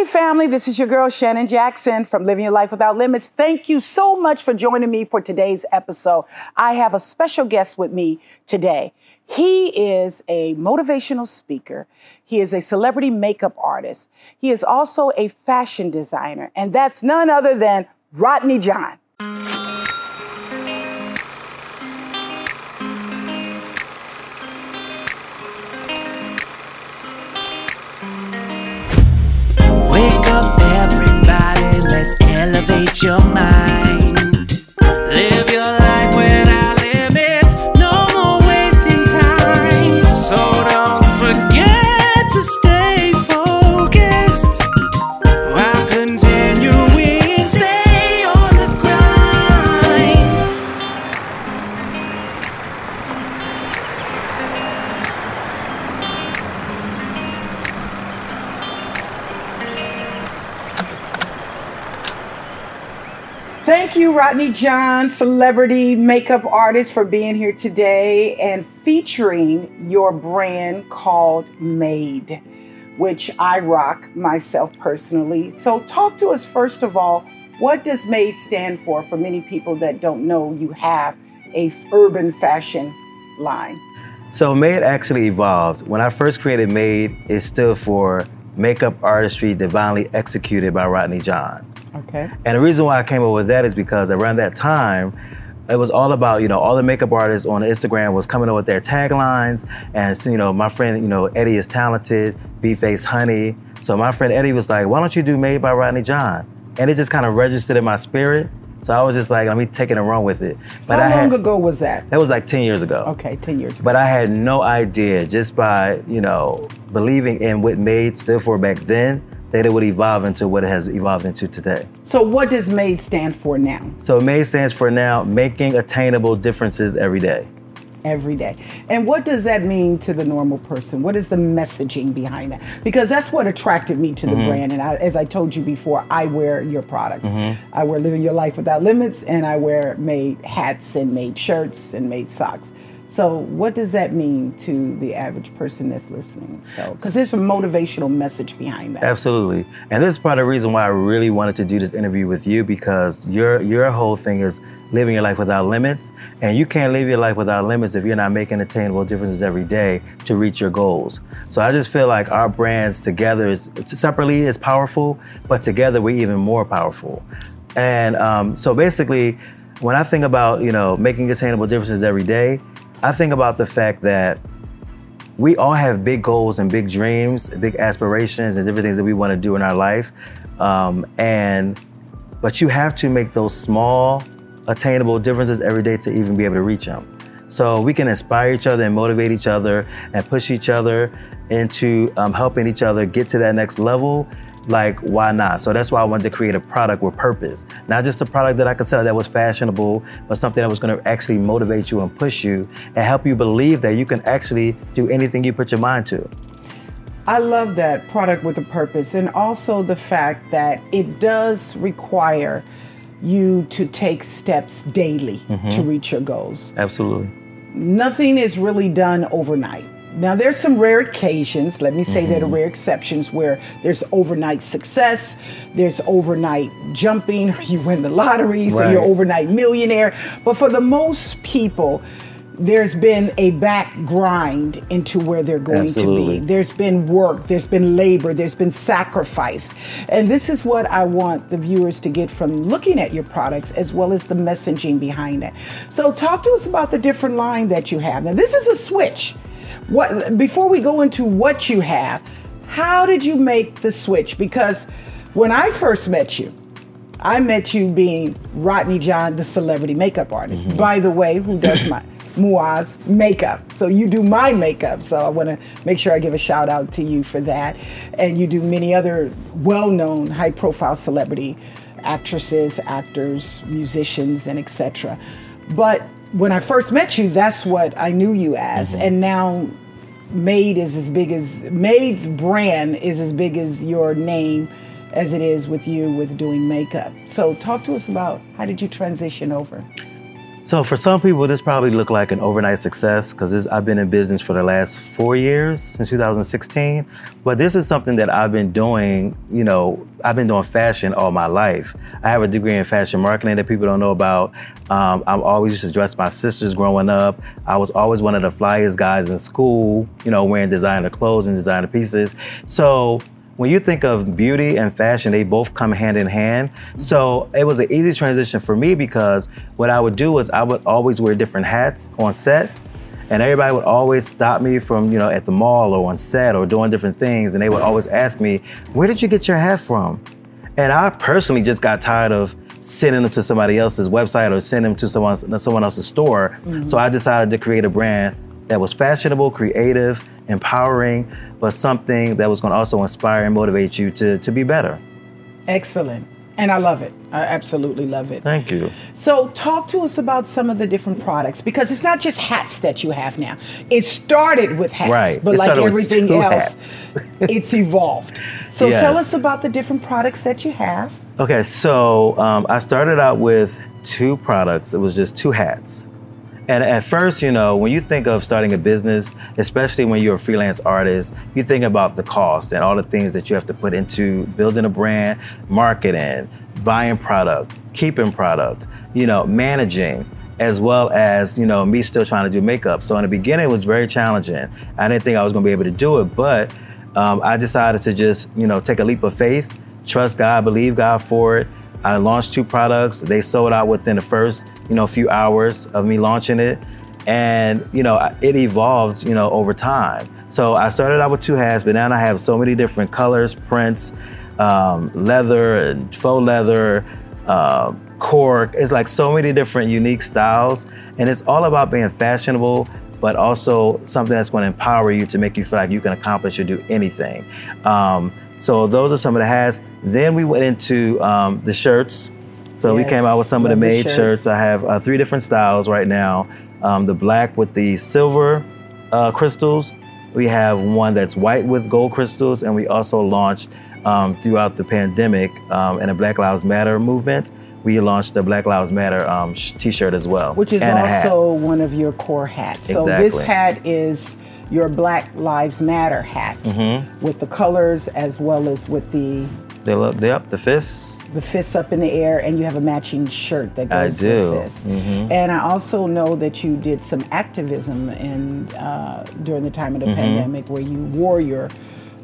Hey, family, this is your girl, Shannon Jackson from Living Your Life Without Limits. Thank you so much for joining me for today's episode. I have a special guest with me today. He is a motivational speaker. He is a celebrity makeup artist. He is also a fashion designer, and that's none other than Rodney John. Your mind. Rodney John, celebrity makeup artist, for being here today and featuring your brand called Made, which I rock myself personally. So, talk to us first of all. What does Made stand for? For many people that don't know, you have a urban fashion line. So Made actually evolved. When I first created Made, it stood for Makeup Artistry Divinely Executed by Rodney John. Okay. And the reason why I came up with that is because around that time, it was all about, you know, all the makeup artists on Instagram was coming up with their taglines. And, so, you know, my friend, you know, Eddie is talented, B-Face Honey. So my friend Eddie was like, why don't you do Made by Rodney John? And it just kind of registered in my spirit. So I was just like, let me take it and run with it. But How I long had, ago was that? that was like 10 years ago. Okay, 10 years ago. But I had no idea just by, you know, believing in what Made stood for back then, that it would evolve into what it has evolved into today. So, what does MADE stand for now? So MADE stands for now making attainable differences every day. every day. And what does that mean to the normal person? What is the messaging behind that? Because that's what attracted me to the mm-hmm. brand. And I, as I told you before, I wear your products. Mm-hmm. I wear Living Your Life Without Limits, and I wear made hats and made shirts and made socks. So, what does that mean to the average person that's listening? So, because there's a motivational message behind that. Absolutely. And this is part of the reason why I really wanted to do this interview with you because your your whole thing is living your life without limits. And you can't live your life without limits if you're not making attainable differences every day to reach your goals. So I just feel like our brands together is separately is powerful, but together we're even more powerful. And um, so basically, when I think about you know making attainable differences every day, I think about the fact that we all have big goals and big dreams, big aspirations, and different things that we want to do in our life. Um, and but you have to make those small, attainable differences every day to even be able to reach them. So we can inspire each other and motivate each other and push each other into um, helping each other get to that next level. Like, why not? So that's why I wanted to create a product with purpose. Not just a product that I could sell that was fashionable, but something that was going to actually motivate you and push you and help you believe that you can actually do anything you put your mind to. I love that product with a purpose, and also the fact that it does require you to take steps daily to mm-hmm. reach your goals. Absolutely. Nothing is really done overnight. Now, there's some rare occasions, let me say that are mm-hmm. rare exceptions where there's overnight success, there's overnight jumping, you win the lottery, so you're overnight millionaire. But for the most people, there's been a back grind into where they're going Absolutely. to be. There's been work, there's been labor, there's been sacrifice. And this is what I want the viewers to get from looking at your products as well as the messaging behind it. So talk to us about the different line that you have. Now this is a switch. What before we go into what you have, how did you make the switch? Because when I first met you, I met you being Rodney John, the celebrity makeup artist. Mm-hmm. By the way, who does my Muaz makeup. So you do my makeup. So I want to make sure I give a shout out to you for that. And you do many other well-known, high-profile celebrity actresses, actors, musicians, and etc. But when I first met you, that's what I knew you as. Mm-hmm. And now Made is as big as Made's brand is as big as your name as it is with you with doing makeup. So talk to us about how did you transition over? So for some people, this probably looked like an overnight success because I've been in business for the last four years since 2016. But this is something that I've been doing. You know, I've been doing fashion all my life. I have a degree in fashion marketing that people don't know about. Um, I'm always used to dress my sisters growing up. I was always one of the flyest guys in school. You know, wearing designer clothes and designer pieces. So when you think of beauty and fashion, they both come hand in hand. So it was an easy transition for me because what I would do was I would always wear different hats on set. And everybody would always stop me from, you know, at the mall or on set or doing different things. And they would always ask me, where did you get your hat from? And I personally just got tired of sending them to somebody else's website or sending them to someone, someone else's store. Mm-hmm. So I decided to create a brand that was fashionable, creative, empowering, but something that was going to also inspire and motivate you to, to be better. Excellent. And I love it. I absolutely love it. Thank you. So, talk to us about some of the different products because it's not just hats that you have now. It started with hats, right. but it like everything else, it's evolved. So, yes. tell us about the different products that you have. Okay, so um, I started out with two products. It was just two hats. And at first, you know, when you think of starting a business, especially when you're a freelance artist, you think about the cost and all the things that you have to put into building a brand, marketing, buying product, keeping product, you know, managing as well as you know me still trying to do makeup. So in the beginning, it was very challenging. I didn't think I was going to be able to do it, but um, I decided to just you know take a leap of faith, trust God, believe God for it. I launched two products. They sold out within the first you know, few hours of me launching it. And, you know, it evolved, you know, over time. So I started out with two hats, but now I have so many different colors, prints, um, leather and faux leather, uh, cork. It's like so many different unique styles. And it's all about being fashionable, but also something that's going to empower you to make you feel like you can accomplish or do anything. Um, so those are some of the hats. Then we went into um, the shirts. So yes. we came out with some of the made shirts. shirts. I have uh, three different styles right now. Um, the black with the silver uh, crystals. We have one that's white with gold crystals, and we also launched um, throughout the pandemic um, and the Black Lives Matter movement. We launched the Black Lives Matter um, T-shirt as well, which is also one of your core hats. Exactly. So this hat is your Black Lives Matter hat mm-hmm. with the colors as well as with the the, up the fists the fists up in the air and you have a matching shirt that goes I do. with this. Mm-hmm. And I also know that you did some activism in uh, during the time of the mm-hmm. pandemic where you wore your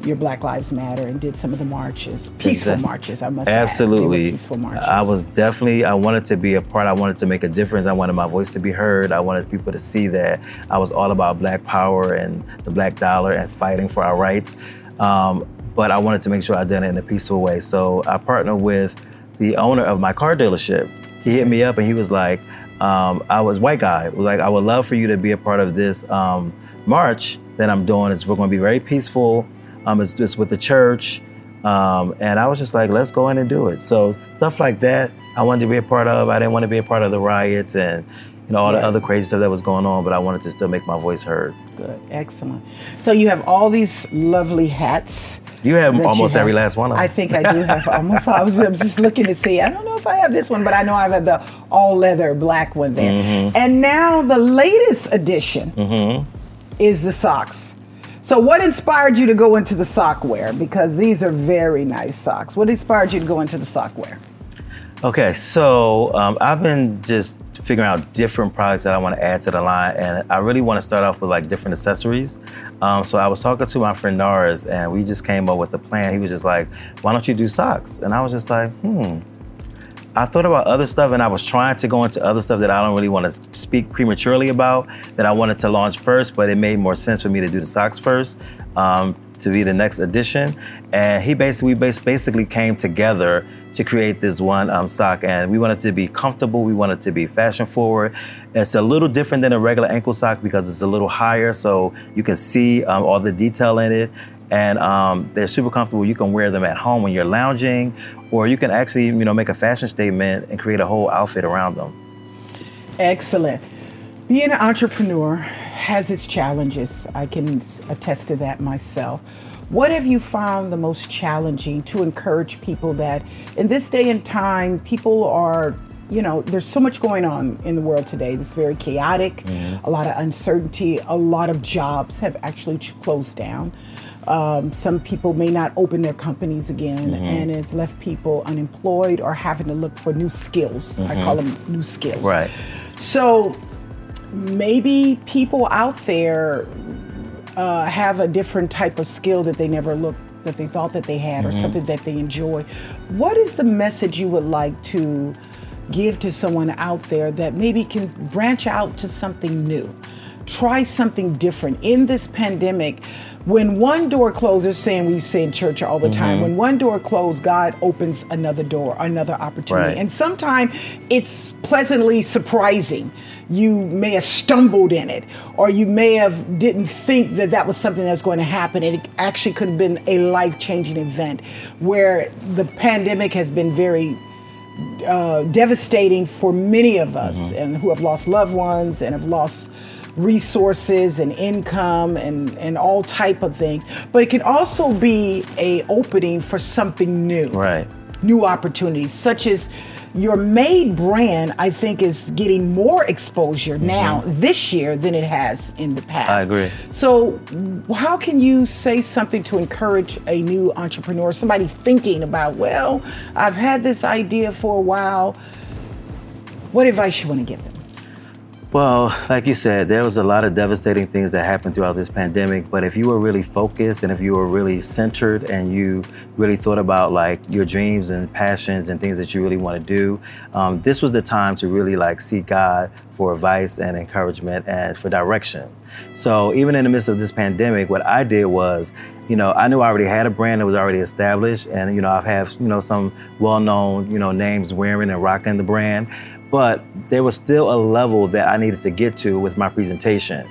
your Black Lives Matter and did some of the marches, peaceful exactly. marches. I must absolutely peaceful marches. I was definitely. I wanted to be a part. I wanted to make a difference. I wanted my voice to be heard. I wanted people to see that I was all about Black power and the Black dollar and fighting for our rights. Um, but I wanted to make sure I did it in a peaceful way. So I partnered with the owner of my car dealership. He hit me up and he was like, um, I was white guy. Was like, I would love for you to be a part of this um, march that I'm doing. It's we're going to be very peaceful. Um, it's just with the church. Um, and I was just like, let's go in and do it. So stuff like that, I wanted to be a part of. I didn't want to be a part of the riots and you know all the other crazy stuff that was going on, but I wanted to still make my voice heard. Good, excellent. So you have all these lovely hats. You have almost you have. every last one of them. I think I do have almost. I was, I was, just looking to see. I don't know if I have this one, but I know I've had the all leather black one there. Mm-hmm. And now the latest edition mm-hmm. is the socks. So, what inspired you to go into the sock wear? Because these are very nice socks. What inspired you to go into the sock wear? Okay, so um, I've been just figuring out different products that I want to add to the line, and I really want to start off with like different accessories. Um, so I was talking to my friend Norris, and we just came up with a plan. He was just like, "Why don't you do socks?" And I was just like, "Hmm." I thought about other stuff, and I was trying to go into other stuff that I don't really want to speak prematurely about. That I wanted to launch first, but it made more sense for me to do the socks first um, to be the next edition. And he basically, we basically came together to create this one um, sock, and we want it to be comfortable. We want it to be fashion forward. It's a little different than a regular ankle sock because it's a little higher, so you can see um, all the detail in it. And um, they're super comfortable. You can wear them at home when you're lounging, or you can actually, you know, make a fashion statement and create a whole outfit around them. Excellent. Being an entrepreneur has its challenges. I can attest to that myself. What have you found the most challenging to encourage people that in this day and time, people are you know, there's so much going on in the world today. It's very chaotic, mm-hmm. a lot of uncertainty. A lot of jobs have actually closed down. Um, some people may not open their companies again, mm-hmm. and it's left people unemployed or having to look for new skills. I call mm-hmm. them new skills. Right. So maybe people out there uh, have a different type of skill that they never looked that they thought that they had or something that they enjoy. What is the message you would like to give to someone out there that maybe can branch out to something new? Try something different. In this pandemic, when one door closes, saying we say in church all the time, mm-hmm. when one door closed, God opens another door, another opportunity. Right. And sometimes it's pleasantly surprising. You may have stumbled in it, or you may have didn't think that that was something that was going to happen. It actually could have been a life-changing event, where the pandemic has been very uh, devastating for many of us, and who have lost loved ones and have lost resources and income and, and all type of things. But it can also be a opening for something new Right. new opportunities, such as your made brand, I think, is getting more exposure now this year than it has in the past. Mm-hmm. I agree. So, how can you say something to encourage a new entrepreneur, somebody thinking about, well, I've had this idea for a while? What advice you want to give them? Well, like you said, there was a lot of devastating things that happened throughout this pandemic. But if you were really focused and if you were really centered and you really thought about like your dreams and passions and things that you really want to do, um, this was the time to really like seek God for advice and encouragement and for direction. So even in the midst of this pandemic, what I did was, you know, I knew I already had a brand that was already established, and you know, I've have you know some well-known you know names wearing and rocking the brand but there was still a level that I needed to get to with my presentation.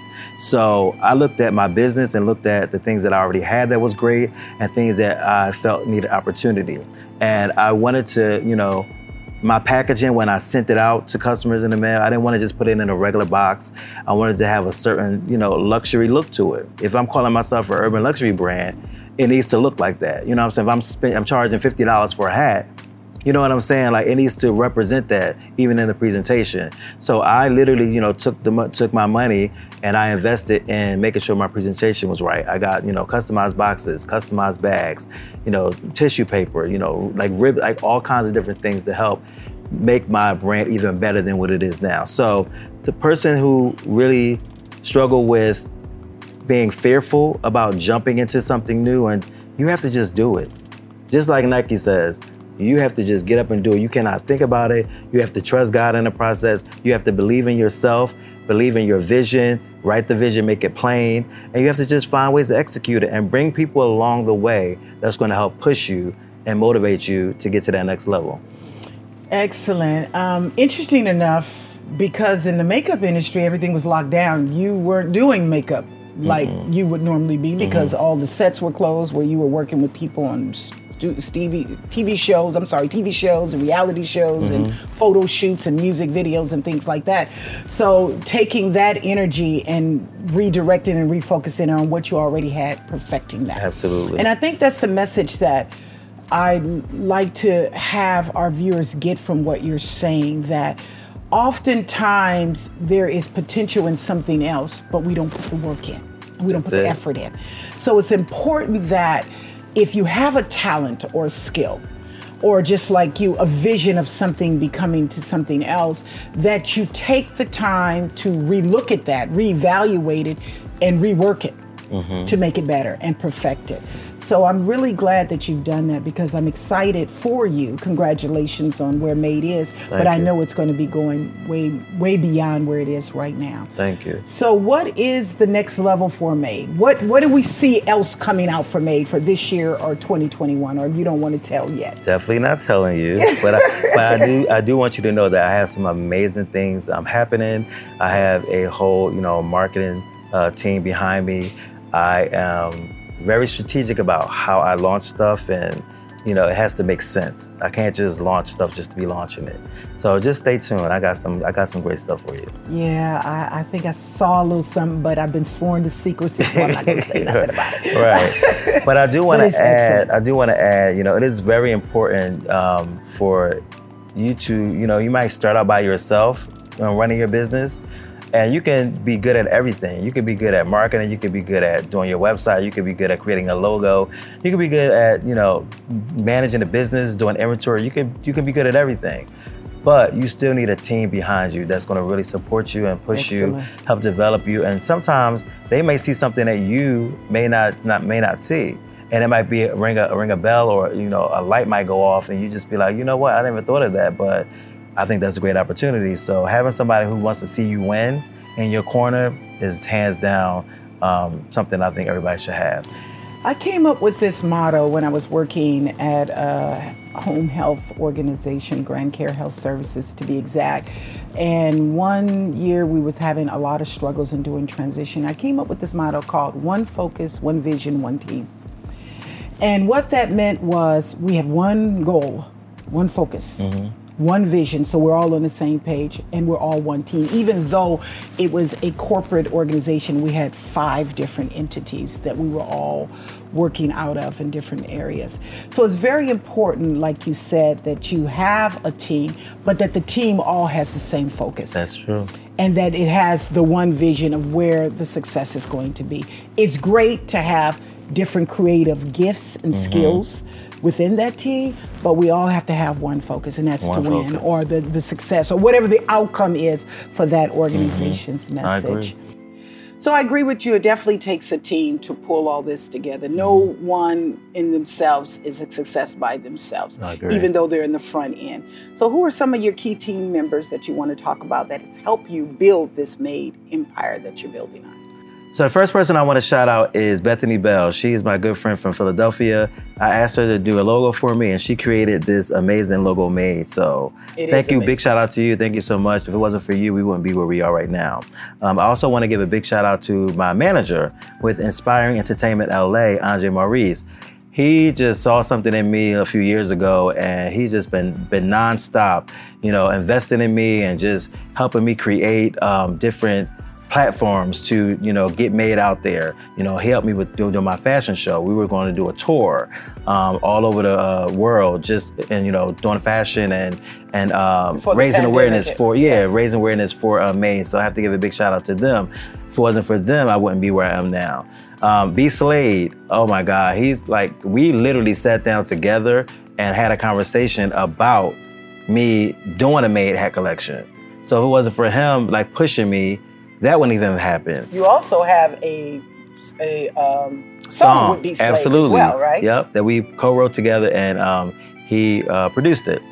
So I looked at my business and looked at the things that I already had that was great and things that I felt needed opportunity. And I wanted to, you know, my packaging when I sent it out to customers in the mail, I didn't want to just put it in a regular box. I wanted to have a certain, you know, luxury look to it. If I'm calling myself an urban luxury brand, it needs to look like that. You know what I'm saying? If I'm spend, I'm charging fifty dollars for a hat, you know what I'm saying? Like it needs to represent that even in the presentation. So I literally, you know, took the took my money and I invested in making sure my presentation was right. I got, you know, customized boxes, customized bags, you know, tissue paper, you know, like rib, like all kinds of different things to help make my brand even better than what it is now. So the person who really struggle with being fearful about jumping into something new and you have to just do it. Just like Nike says, you have to just get up and do it. You cannot think about it. You have to trust God in the process. You have to believe in yourself, believe in your vision, write the vision, make it plain, and you have to just find ways to execute it and bring people along the way that's going to help push you and motivate you to get to that next level. Excellent. Um, interesting enough, because in the makeup industry, everything was locked down. You weren't doing makeup like you would normally be because all the sets were closed where you were working with people on TV shows, I'm sorry, TV shows and reality shows and mm-hmm. photo shoots and music videos and things like that. So taking that energy and redirecting and refocusing on what you already had, perfecting that. Absolutely. And I think that's the message that I'd like to have our viewers get from what you're saying that oftentimes there is potential in something else, but we don't put the work in. We don't put the effort in. So it's important that if you have a talent or a skill, or just like you, a vision of something becoming to something else, that you take the time to relook at that, reevaluate it, and rework it to make it better and perfect it. So I'm really glad that you've done that because I'm excited for you. Congratulations on where Made is, but I you. know it's going to be going way, way beyond where it is right now. Thank you. So, what is the next level for Made? What What do we see else coming out for Made for this year or 2021? Or you don't want to tell yet? Definitely not telling you, but I, but I do I do want you to know that I have some amazing things um, happening. I have a whole you know marketing uh, team behind me. I am very strategic about how I launch stuff, and you know it has to make sense. I can't just launch stuff just to be launching it. So just stay tuned. I got some I got some great stuff for you. Yeah, I, I think I saw a little something, but I've been sworn to secrecy, so I'm not to say nothing about it. right. But I do wanna add. excellent. I do want to add. You know, it is very important um, for you to, you know, you might start out by yourself you know, running your business. And you can be good at everything. You can be good at marketing. You can be good at doing your website. You can be good at creating a logo. You can be good at, you know, managing the business, doing inventory. You can you can be good at everything but you still need a team behind you that's going to really support you and push Excellent. you, help develop you. And sometimes they may see something that you may not, not may not see. And it might be a, ring a ring a bell or you know a light might go off and you just be like, you know what, I never thought of that, but I think that's a great opportunity. So having somebody who wants to see you win in your corner is hands down um, something I think everybody should have. I came up with this motto when I was working at a home health organization, Grand Care Health Services to be exact. And one year we was having a lot of struggles in doing transition. I came up with this motto called one focus, one vision, one team. And what that meant was we had one goal, one focus, one vision. So we're all on the same page and we're all one team. Even though it was a corporate organization, we had five different entities that we were all working out of in different areas. So it's very important, like you said, that you have a team, but that the team all has the same focus That's true. and that it has the one vision of where the success is going to be. It's great to have different creative gifts and Mm-hmm. skills within that team, but we all have to have one focus, and that's One to win focus. or the, the success or whatever the outcome is for that organization's Mm-hmm. I agree. message. So I agree with you. It definitely takes a team to pull all this together. No one in themselves is a success by themselves, I even though they're in the front end. So who are some of your key team members that you want to talk about that has helped you build this made empire that you're building on? So the first person I want to shout out is Bethany Bell. She is my good friend from Philadelphia. I asked her to do a logo for me, and she created this amazing logo made. So It thank you, amazing. big shout out to you. Thank you so much. If it wasn't for you, we wouldn't be where we are right now. Um, I also want to give a big shout out to my manager with Inspiring Entertainment LA, Andre Maurice. He just saw something in me a few years ago, and he's just been been nonstop, you know, investing in me and just helping me create um, different platforms to you know get made out there. You know he helped me with doing my fashion show. We were going to do a tour um, all over the uh, world just and you know doing fashion and and um, raising awareness hit. for yeah. raising awareness for uh, Maine. So I have to give a big shout out to them. If it wasn't for them I wouldn't be where I am now. Um, B. Slade oh my god he's like we literally sat down together and had a conversation about me doing a made hat collection. So if it wasn't for him like pushing me that wouldn't even have happened. You also have a a um, song, with B Slade absolutely. as well, right? Yep, that we co-wrote together, and um, he uh, produced it.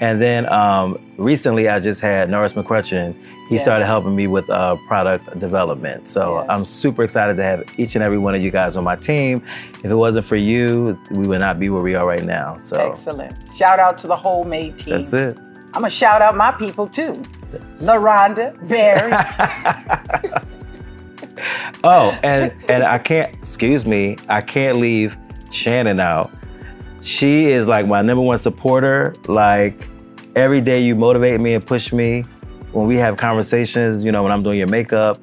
And then um, recently, I just had Norris McCrutcheon. He Yes. started helping me with uh, product development. So Yes. I'm super excited to have each and every one of you guys on my team. If it wasn't for you, we would not be where we are right now. So Excellent. Shout out to the whole made team. that's it. I'm gonna shout out my people too. LaRonda, Barry. Oh, and and I can't. Excuse me. I can't leave Shannon out. She is like my number one supporter. Like every day, you motivate me and push me. When we have conversations, you know, when I'm doing your makeup,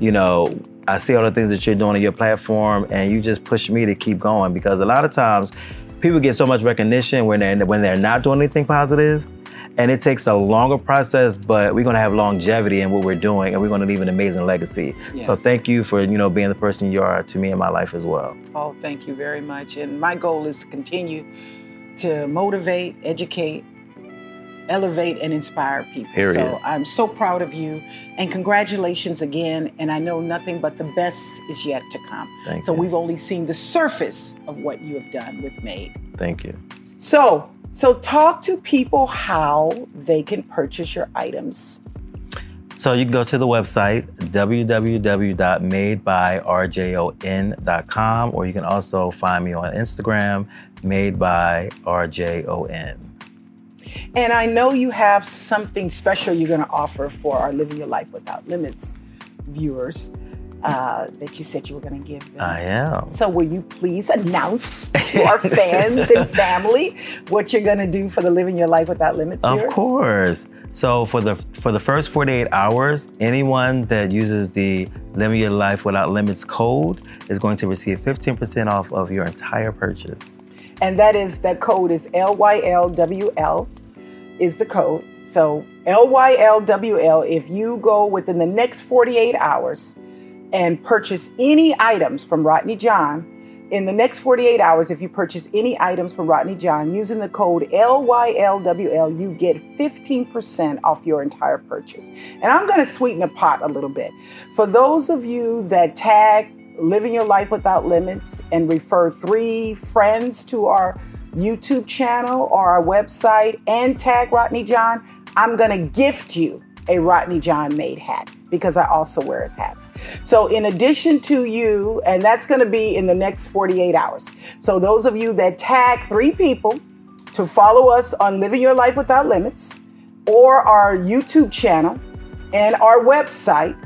you know, I see all the things that you're doing on your platform, and you just push me to keep going because a lot of times people get so much recognition when they're when they're not doing anything positive, and it takes a longer process. But we're gonna have longevity in what we're doing, and we're gonna leave an amazing legacy. So thank you for you know being the person you are to me in my life as well. oh, thank you very much. And my goal is to continue to motivate, educate, elevate, and inspire people. Period. So I'm so proud of you, and congratulations again. And I know nothing but the best is yet to come. Thank so you. we've only seen the surface of what you have done with Made. Thank you. So, so talk to people how they can purchase your items. So you can go to the website www.madebyRJON.com or you can also find me on Instagram, made by RJON. And I know you have something special you're going to offer for our Living Your Life Without Limits viewers uh, that you said you were going to give them. I am. so, will you please announce to our fans and family what you're going to do for the Living Your Life Without Limits Of viewers? course. So for the for the first 48 hours, anyone that uses the Living Your Life Without Limits code is going to receive 15% off of your entire purchase. And that is that code is LYLWL. is the code. So LYLWL, if you go within the next 48 hours and purchase any items from Rodney John, in the next 48 hours, if you purchase any items from Rodney John using the code LYLWL, you get 15% off your entire purchase. And I'm going to sweeten the pot a little bit. For those of you that tag Living Your Life Without Limits and refer three friends to our YouTube channel or our website and tag Rodney John, I'm going to gift you a Rodney John made hat because I also wear his hats. So, in addition to you, and that's going to be in the next 48 hours. So, those of you that tag three people to follow us on Living Your Life Without Limits or our YouTube channel and our website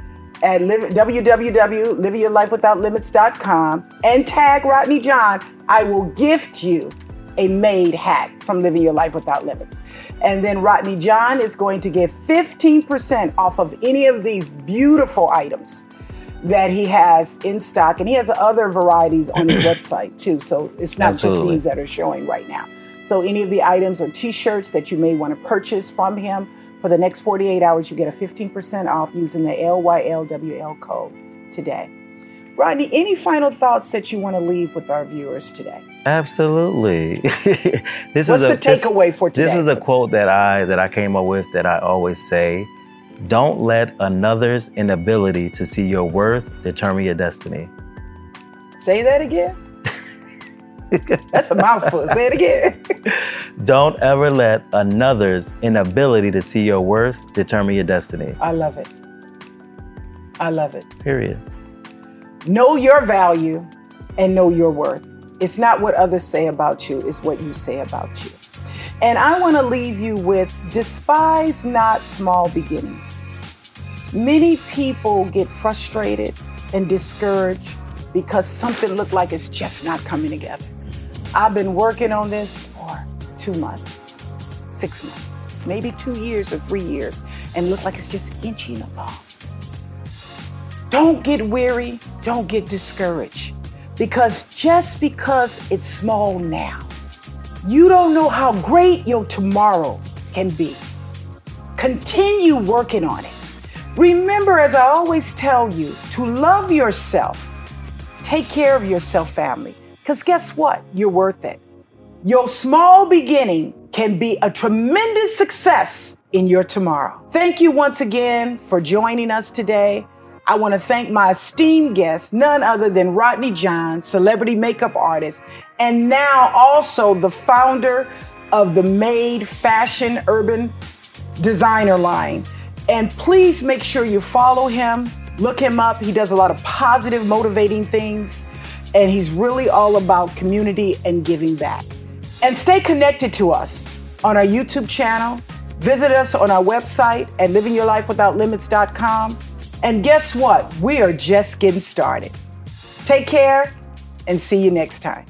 at www.livingyourlifewithoutlimits.com and tag Rodney John, I will gift you a made hat from Living Your Life Without Limits. And then Rodney John is going to give 15% off of any of these beautiful items that he has in stock. And he has other varieties on his website too. So it's not Absolutely. just these that are showing right now. So any of the items or t-shirts that you may want to purchase from him for the next 48 hours, you get a 15% off using the LYLWL code today. Rodney, any final thoughts that you want to leave with our viewers today? Absolutely. this What's is a the takeaway for today? This is a quote that I that I came up with that I always say. Don't let another's inability to see your worth determine your destiny. Say that again. That's a mouthful. Say it again. Don't ever let another's inability to see your worth determine your destiny. I love it. I love it. Period. Know your value and know your worth. It's not what others say about you, it's what you say about you. And I want to leave you with despise not small beginnings. Many people get frustrated and discouraged because something looked like it's just not coming together. I've been working on this for two months, six months, maybe two years or three years, and look like it's just inching along. Don't get weary, don't get discouraged. Because just because it's small now, you don't know how great your tomorrow can be. Continue working on it. Remember, as I always tell you, to love yourself. Take care of yourself, family. Because guess what? You're worth it. Your small beginning can be a tremendous success in your tomorrow. Thank you once again for joining us today. I want to thank my esteemed guest, none other than Rodney John, celebrity makeup artist, and now also the founder of the Made Fashion Urban Designer line. And please make sure you follow him, look him up. He does a lot of positive, motivating things, and he's really all about community and giving back. And stay connected to us on our YouTube channel. Visit us on our website at livingyourlifewithoutlimits.com. And guess what? We are just getting started. Take care and see you next time.